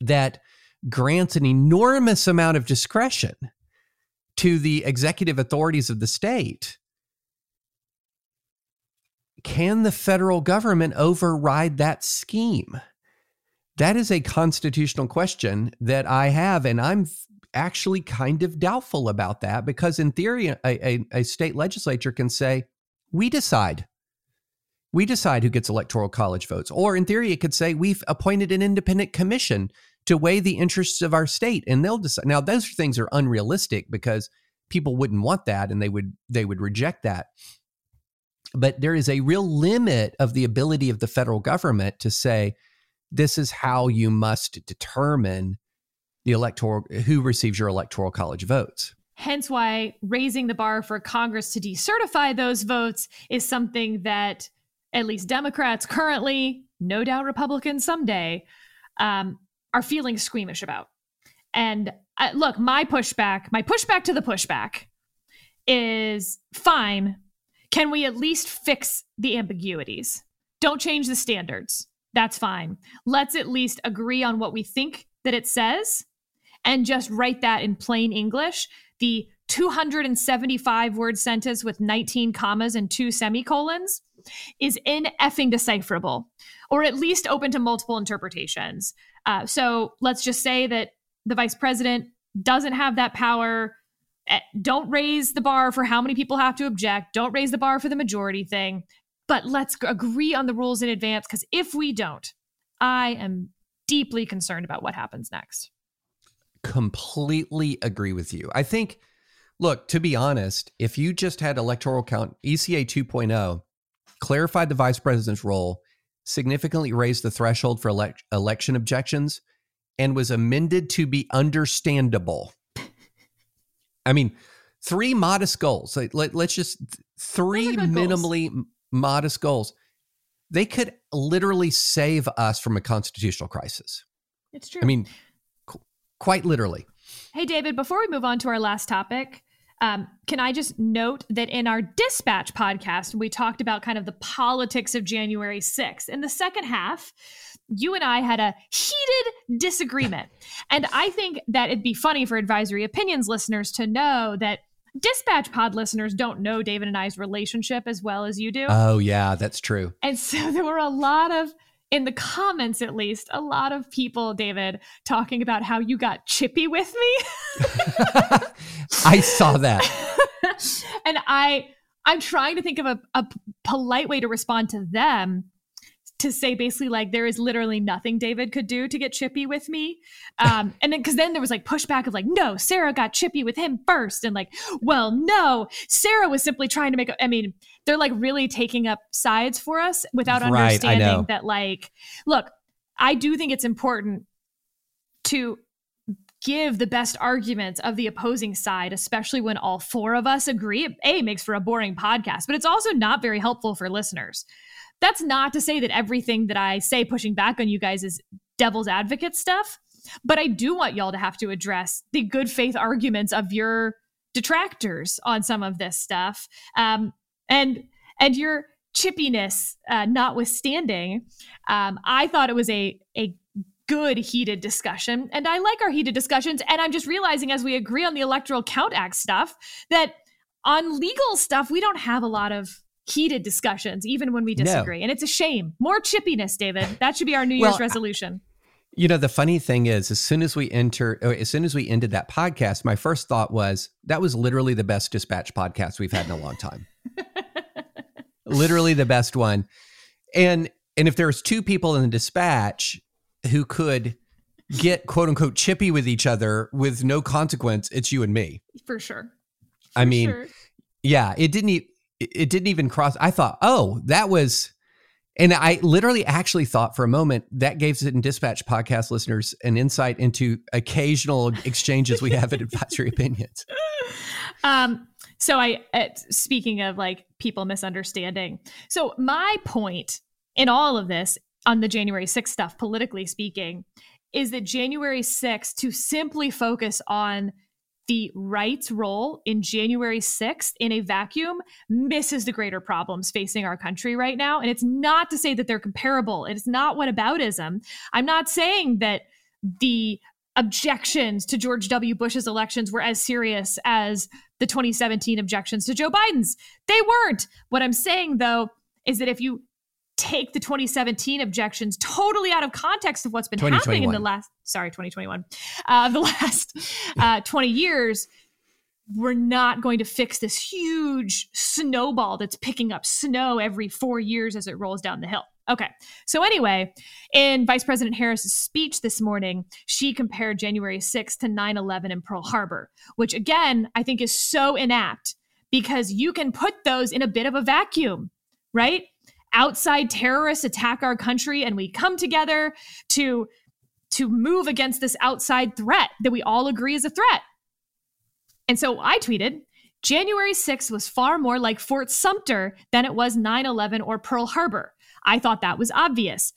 that grants an enormous amount of discretion to the executive authorities of the state. Can the federal government override that scheme? That is a constitutional question that I have, and I'm actually kind of doubtful about that because, in theory, a, a, a state legislature can say, We decide. We decide who gets electoral college votes. Or, in theory, it could say, We've appointed an independent commission to weigh the interests of our state, and they'll decide. Now, those things are unrealistic because people wouldn't want that and they would they would reject that but there is a real limit of the ability of the federal government to say this is how you must determine the electoral who receives your electoral college votes hence why raising the bar for congress to decertify those votes is something that at least democrats currently no doubt republicans someday um, are feeling squeamish about and uh, look my pushback my pushback to the pushback is fine can we at least fix the ambiguities? Don't change the standards. That's fine. Let's at least agree on what we think that it says and just write that in plain English. The 275 word sentence with 19 commas and two semicolons is in effing decipherable or at least open to multiple interpretations. Uh, so let's just say that the vice president doesn't have that power Eh, don't raise the bar for how many people have to object. Don't raise the bar for the majority thing. But let's agree on the rules in advance because if we don't, I am deeply concerned about what happens next. Completely agree with you. I think, look, to be honest, if you just had electoral count, ECA 2.0 clarified the vice president's role, significantly raised the threshold for elect- election objections, and was amended to be understandable I mean, three modest goals. Like, let, us just three minimally goals. modest goals. They could literally save us from a constitutional crisis. It's true. I mean, qu- quite literally. Hey, David, before we move on to our last topic, um, can I just note that in our dispatch podcast, we talked about kind of the politics of January 6th. In the second half, you and I had a heated disagreement. and I think that it'd be funny for advisory opinions listeners to know that dispatch pod listeners don't know David and I's relationship as well as you do. Oh, yeah, that's true. And so there were a lot of, in the comments at least, a lot of people, David, talking about how you got chippy with me. I saw that. and I, I'm trying to think of a, a polite way to respond to them to say basically like there is literally nothing David could do to get chippy with me. Um, and then because then there was like pushback of like, no, Sarah got chippy with him first, and like, well, no, Sarah was simply trying to make. I mean, they're like really taking up sides for us without right, understanding that like, look, I do think it's important to give the best arguments of the opposing side, especially when all four of us agree. A makes for a boring podcast, but it's also not very helpful for listeners. That's not to say that everything that I say pushing back on you guys is devil's advocate stuff, but I do want y'all to have to address the good faith arguments of your detractors on some of this stuff. Um, and and your chippiness uh, notwithstanding, um, I thought it was a a good heated discussion, and I like our heated discussions. And I'm just realizing as we agree on the Electoral Count Act stuff that on legal stuff we don't have a lot of heated discussions, even when we disagree. No. And it's a shame. More chippiness, David. That should be our New well, Year's resolution. You know, the funny thing is, as soon as we enter, as soon as we ended that podcast, my first thought was that was literally the best dispatch podcast we've had in a long time. literally the best one. And and if there's two people in the dispatch who could get quote unquote chippy with each other with no consequence, it's you and me. For sure. For I mean, sure. yeah, it didn't. E- it didn't even cross. I thought, oh, that was, and I literally actually thought for a moment that gave Sit and Dispatch podcast listeners an insight into occasional exchanges we have at Advisory Opinions. Um, so I, uh, speaking of like people misunderstanding, so my point in all of this on the January 6th stuff, politically speaking, is that January 6th to simply focus on the right's role in January 6th in a vacuum misses the greater problems facing our country right now. And it's not to say that they're comparable. It's not what whataboutism. I'm not saying that the objections to George W. Bush's elections were as serious as the 2017 objections to Joe Biden's. They weren't. What I'm saying, though, is that if you take the 2017 objections totally out of context of what's been happening in the last sorry 2021 uh, the last uh, 20 years we're not going to fix this huge snowball that's picking up snow every four years as it rolls down the hill. Okay so anyway in vice president harris's speech this morning she compared january 6th to 9-11 in pearl harbor which again i think is so inapt because you can put those in a bit of a vacuum right outside terrorists attack our country and we come together to to move against this outside threat that we all agree is a threat. And so I tweeted, January 6th was far more like Fort Sumter than it was 9/11 or Pearl Harbor. I thought that was obvious.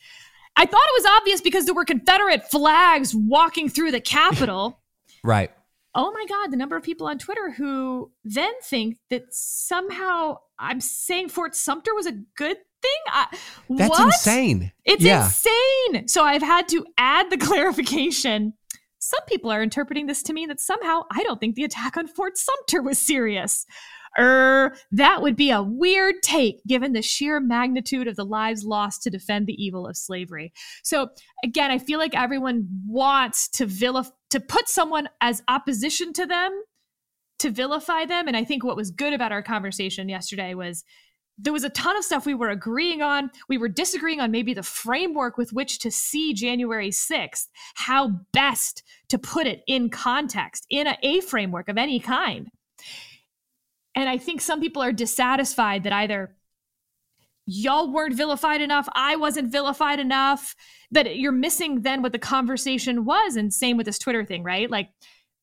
I thought it was obvious because there were Confederate flags walking through the Capitol. right. Oh my God, the number of people on Twitter who then think that somehow I'm saying Fort Sumter was a good thing? I, That's what? insane. It's yeah. insane. So I've had to add the clarification. Some people are interpreting this to mean that somehow I don't think the attack on Fort Sumter was serious. Er, that would be a weird take given the sheer magnitude of the lives lost to defend the evil of slavery. So again, I feel like everyone wants to vilify to put someone as opposition to them, to vilify them. And I think what was good about our conversation yesterday was there was a ton of stuff we were agreeing on. We were disagreeing on maybe the framework with which to see January 6th, how best to put it in context, in a, a framework of any kind. And I think some people are dissatisfied that either y'all weren't vilified enough, I wasn't vilified enough, that you're missing then what the conversation was. And same with this Twitter thing, right? Like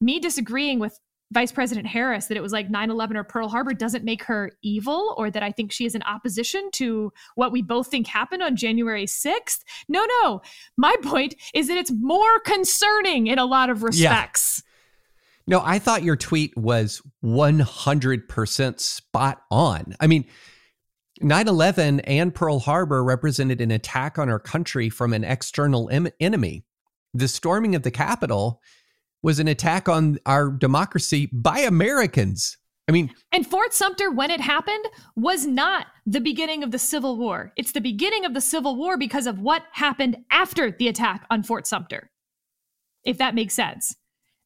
me disagreeing with Vice President Harris that it was like 9 11 or Pearl Harbor doesn't make her evil or that I think she is in opposition to what we both think happened on January 6th. No, no. My point is that it's more concerning in a lot of respects. Yeah. No, I thought your tweet was 100% spot on. I mean, 9 11 and Pearl Harbor represented an attack on our country from an external em- enemy. The storming of the Capitol was an attack on our democracy by Americans. I mean, and Fort Sumter, when it happened, was not the beginning of the Civil War. It's the beginning of the Civil War because of what happened after the attack on Fort Sumter, if that makes sense.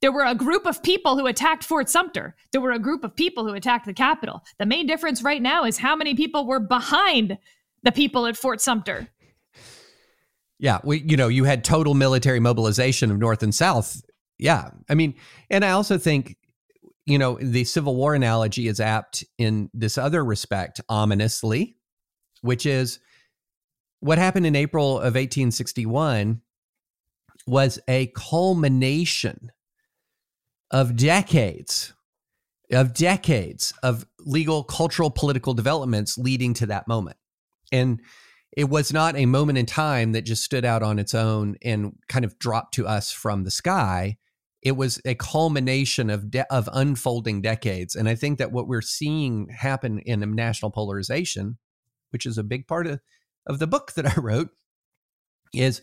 There were a group of people who attacked Fort Sumter. There were a group of people who attacked the Capitol. The main difference right now is how many people were behind the people at Fort Sumter. Yeah, we, you know, you had total military mobilization of North and South yeah. I mean, and I also think, you know, the Civil War analogy is apt in this other respect, ominously, which is what happened in April of 1861 was a culmination of decades of decades of legal, cultural, political developments leading to that moment. And it was not a moment in time that just stood out on its own and kind of dropped to us from the sky it was a culmination of de- of unfolding decades. And i think that what we're seeing happen in national polarization which is a big part of, of the book that i wrote is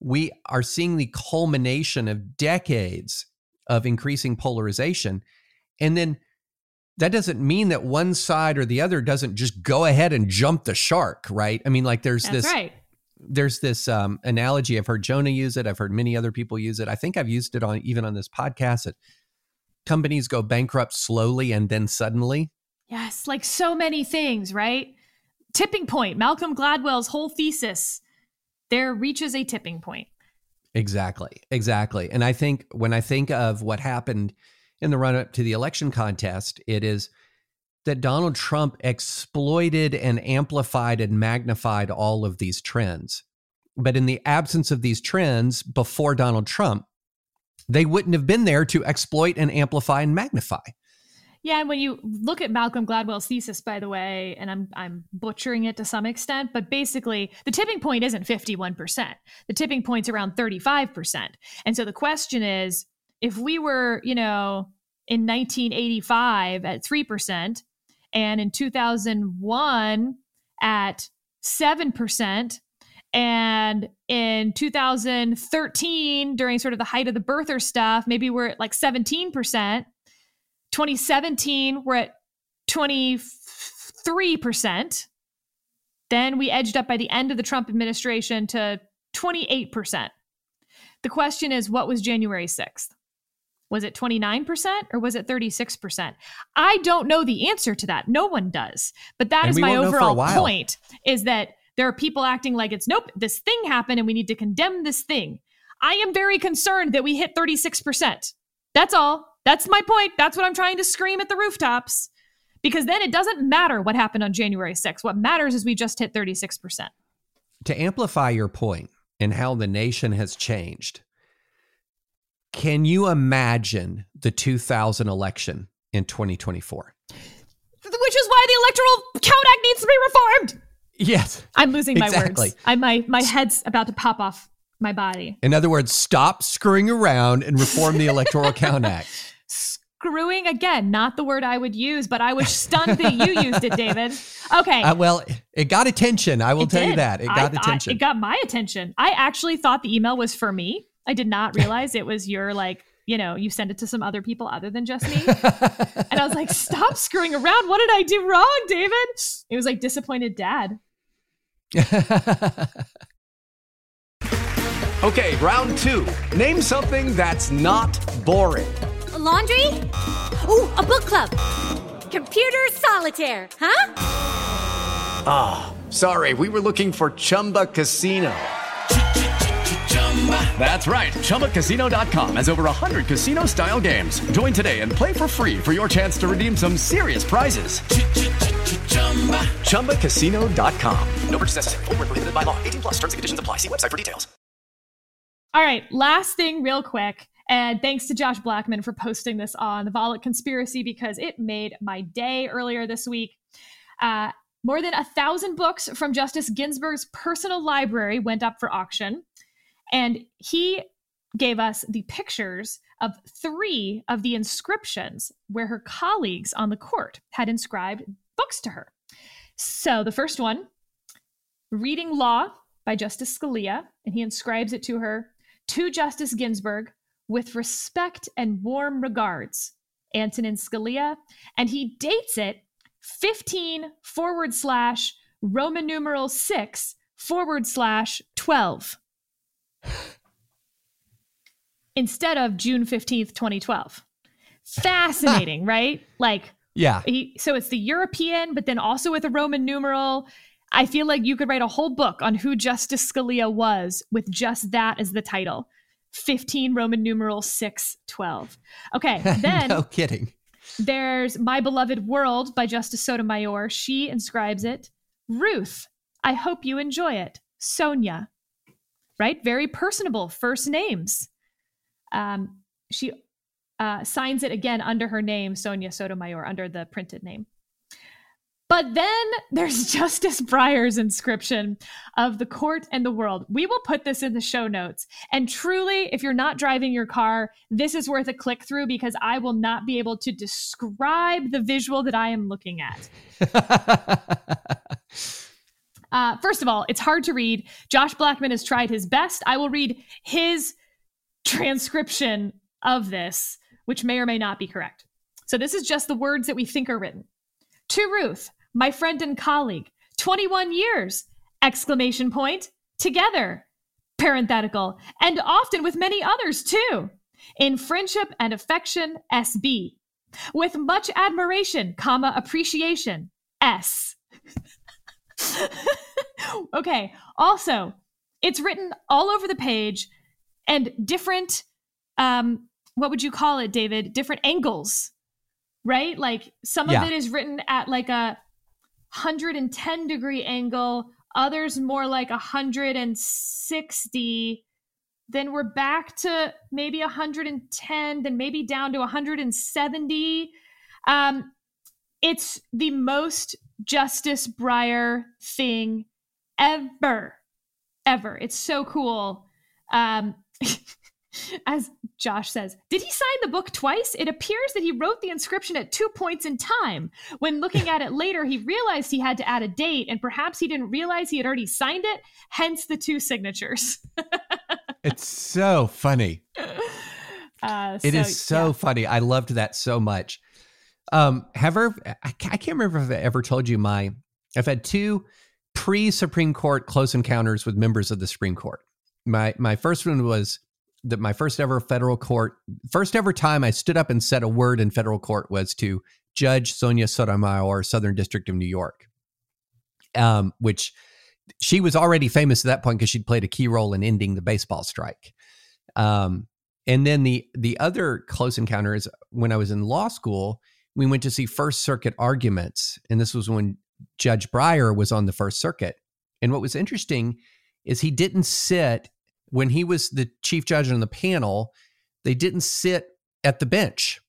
we are seeing the culmination of decades of increasing polarization. And then that doesn't mean that one side or the other doesn't just go ahead and jump the shark right? I mean like there's That's this right there's this um, analogy. I've heard Jonah use it. I've heard many other people use it. I think I've used it on even on this podcast. That companies go bankrupt slowly and then suddenly. Yes, like so many things, right? Tipping point. Malcolm Gladwell's whole thesis there reaches a tipping point. Exactly, exactly. And I think when I think of what happened in the run up to the election contest, it is that Donald Trump exploited and amplified and magnified all of these trends. But in the absence of these trends before Donald Trump, they wouldn't have been there to exploit and amplify and magnify. Yeah, and when you look at Malcolm Gladwell's thesis, by the way, and I'm I'm butchering it to some extent, but basically the tipping point isn't 51%. The tipping point's around 35%. And so the question is, if we were, you know, in 1985 at 3%, and in 2001 at 7%, And in 2013, during sort of the height of the birther stuff, maybe we're at like 17%. 2017, we're at 23%. Then we edged up by the end of the Trump administration to 28%. The question is, what was January 6th? Was it 29% or was it 36%? I don't know the answer to that. No one does. But that And is my won't know for a overall point is that there are people acting like it's nope, this thing happened and we need to condemn this thing. I am very concerned that we hit 36%. That's all. That's my point. That's what I'm trying to scream at the rooftops. Because then it doesn't matter what happened on January 6th. What matters is we just hit 36%. To amplify your point and how the nation has changed, can you imagine the 2000 election in 2024? Which is why the Electoral Count Act needs to be reformed. Yes. I'm losing my Exactly. words. I my my head's about to pop off my body. In other words, stop screwing around and reform the Electoral Count Act. Screwing again, not the word I would use, but I was stunned that you used it, David. Okay. Uh, well, it got attention. I will It tell you that. It got thought- attention. It got my attention. I actually thought the email was for me. I did not realize it was your like, you know, you send it to some other people other than just me. and I was like, stop screwing around. What did I do wrong, David? It was like disappointed dad. Okay, round two. Name something that's not boring. laundry? Ooh, a book club. Computer solitaire, huh? Ah, sorry, we were looking for Chumba Casino. That's right. ChumbaCasino.com has over 100 casino style games. Join today and play for free for your chance to redeem some serious prizes. ChumbaCasino.com. No purchase necessary. Where prohibited by law. 18 plus terms and conditions apply. See website for details. All right, last thing, real quick. And thanks to Josh Blackman for posting this on the Volokh Conspiracy because it made my day earlier this week. Uh, more than a thousand books from Justice Ginsburg's personal library went up for auction. And he gave us the pictures of three of the inscriptions where her colleagues on the court had inscribed books to her. So the first one, Reading Law by Justice Scalia, and he inscribes it to her to Justice Ginsburg with respect and warm regards, Antonin Scalia, and he dates it 15 forward slash Roman numeral 6 forward slash 12 instead of June 15th, 2012. Fascinating, right? Like, yeah. he, so it's the European, but then also with a Roman numeral. I feel like you could write a whole book on who Justice Scalia was with just that as the title 15 Roman numeral 6 12. Okay, then no kidding. there's My Beloved World by Justice Sotomayor. She inscribes it Ruth, I hope you enjoy it. Sonia, right? Very personable first names. Um, she uh, signs it again under her name, Sonia Sotomayor, under the printed name. But then there's Justice Breyer's inscription of the court and the world. We will put this in the show notes. And truly, if you're not driving your car, this is worth a click through because I will not be able to describe the visual that I am looking at. Uh, first of all, it's hard to read. Josh Blackman has tried his best. I will read his transcription of this, which may or may not be correct. So this is just the words that we think are written. To Ruth, my friend and colleague, 21 years! Exclamation point. Together. Parenthetical. And often with many others too. In friendship and affection, SB. With much admiration, comma, appreciation, S. okay. Also, it's written all over the page and different um what would you call it, David? Different angles. Right? Like some Yeah. of it is written at like a 110 degree angle, others more like 160. Then we're back to maybe 110, then maybe down to 170. Um, it's the most Justice Breyer thing ever. Ever. It's so cool. Um, As Josh says, did he sign the book twice? It appears that he wrote the inscription at two points in time. When looking at it later, he realized he had to add a date, and perhaps he didn't realize he had already signed it, hence the two signatures. it's so funny. Uh, it is so yeah. funny. I loved that so much. Um, have I, I can't remember if I ever told you my, I've had two pre Supreme Court close encounters with members of the Supreme Court. My my first one was that my first ever federal court, first ever time I stood up and said a word in federal court was to Judge Sonia Sotomayor, Southern District of New York, um, which she was already famous at that point because she'd played a key role in ending the baseball strike. Um, and then the the other close encounter is when I was in law school. We went to see First Circuit arguments, and this was when Judge Breyer was on the First Circuit. And what was interesting is he didn't sit when he was the chief judge on the panel, they didn't sit at the bench.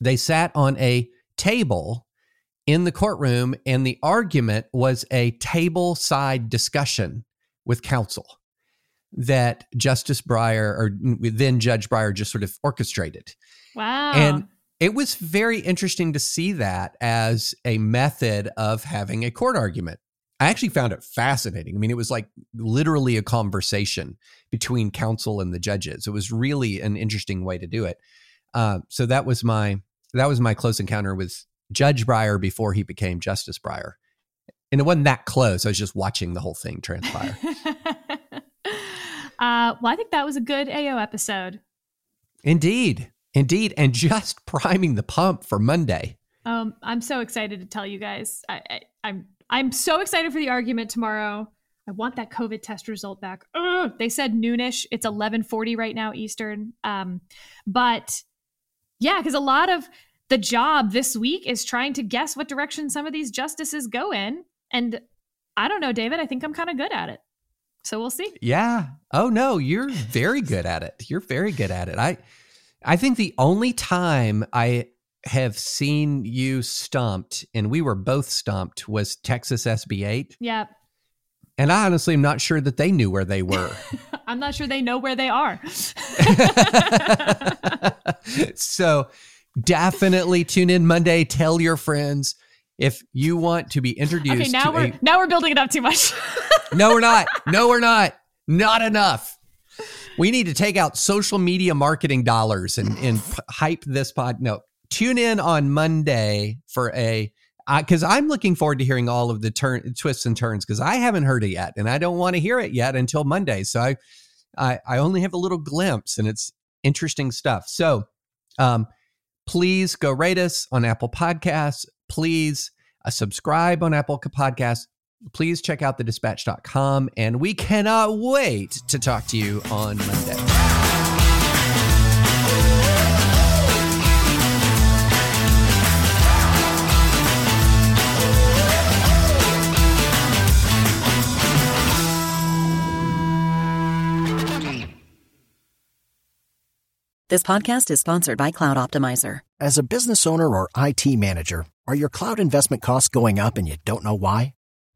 They sat on a table in the courtroom, and the argument was a table side discussion with counsel that Justice Breyer or mm, then Judge Breyer just sort of orchestrated. Wow. And it was very interesting to see that as a method of having a court argument. I actually found it fascinating. I mean, it was like literally a conversation between counsel and the judges. It was really an interesting way to do it. Uh, so that was my that was my close encounter with Judge Breyer before he became Justice Breyer, and it wasn't that close. I was just watching the whole thing transpire. uh, well, I think that was a good AO episode. Indeed, indeed, and just priming the pump for Monday. Um, I'm so excited to tell you guys. I, I, I'm I'm so excited for the argument tomorrow. I want that COVID test result back. Ugh, they said noonish. It's 11:40 right now Eastern. Um, but yeah, because a lot of the job this week is trying to guess what direction some of these justices go in, and I don't know, David. I think I'm kind of good at it. So we'll see. Yeah. Oh no, you're very good at it. You're very good at it. I I think the only time I have seen you stumped, and we were both stumped, was Texas SB 8. Yeah. And I honestly am not sure that they knew where they were. I'm not sure they know where they are. so definitely tune in Monday. Tell your friends if you want to be introduced. Okay, now we're a, now we're building it up too much. no, we're not. No, we're not. Not enough. We need to take out social media marketing dollars and, and hype this pod. No, tune in on Monday for a because I'm looking forward to hearing all of the turn twists and turns because I haven't heard it yet and I don't want to hear it yet until Monday. So I, I, I only have a little glimpse and it's interesting stuff. So, um, please go rate us on Apple Podcasts. Please uh, subscribe on Apple Podcasts. Please check out the dispatch.com and we cannot wait to talk to you on Monday. This podcast is sponsored by Cloud Optimizer. As a business owner or IT manager, are your cloud investment costs going up and you don't know why?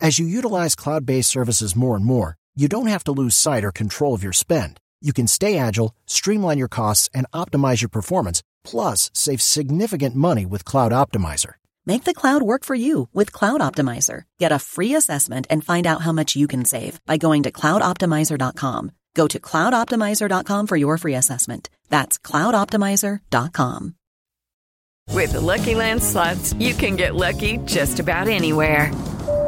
As you utilize cloud based services more and more, you don't have to lose sight or control of your spend. You can stay agile, streamline your costs, and optimize your performance, plus save significant money with Cloud Optimizer. Make the cloud work for you with Cloud Optimizer. Get a free assessment and find out how much you can save by going to cloudoptimizer.com. Go to cloudoptimizer.com for your free assessment. That's cloudoptimizer.com. With the Lucky Land slots, you can get lucky just about anywhere.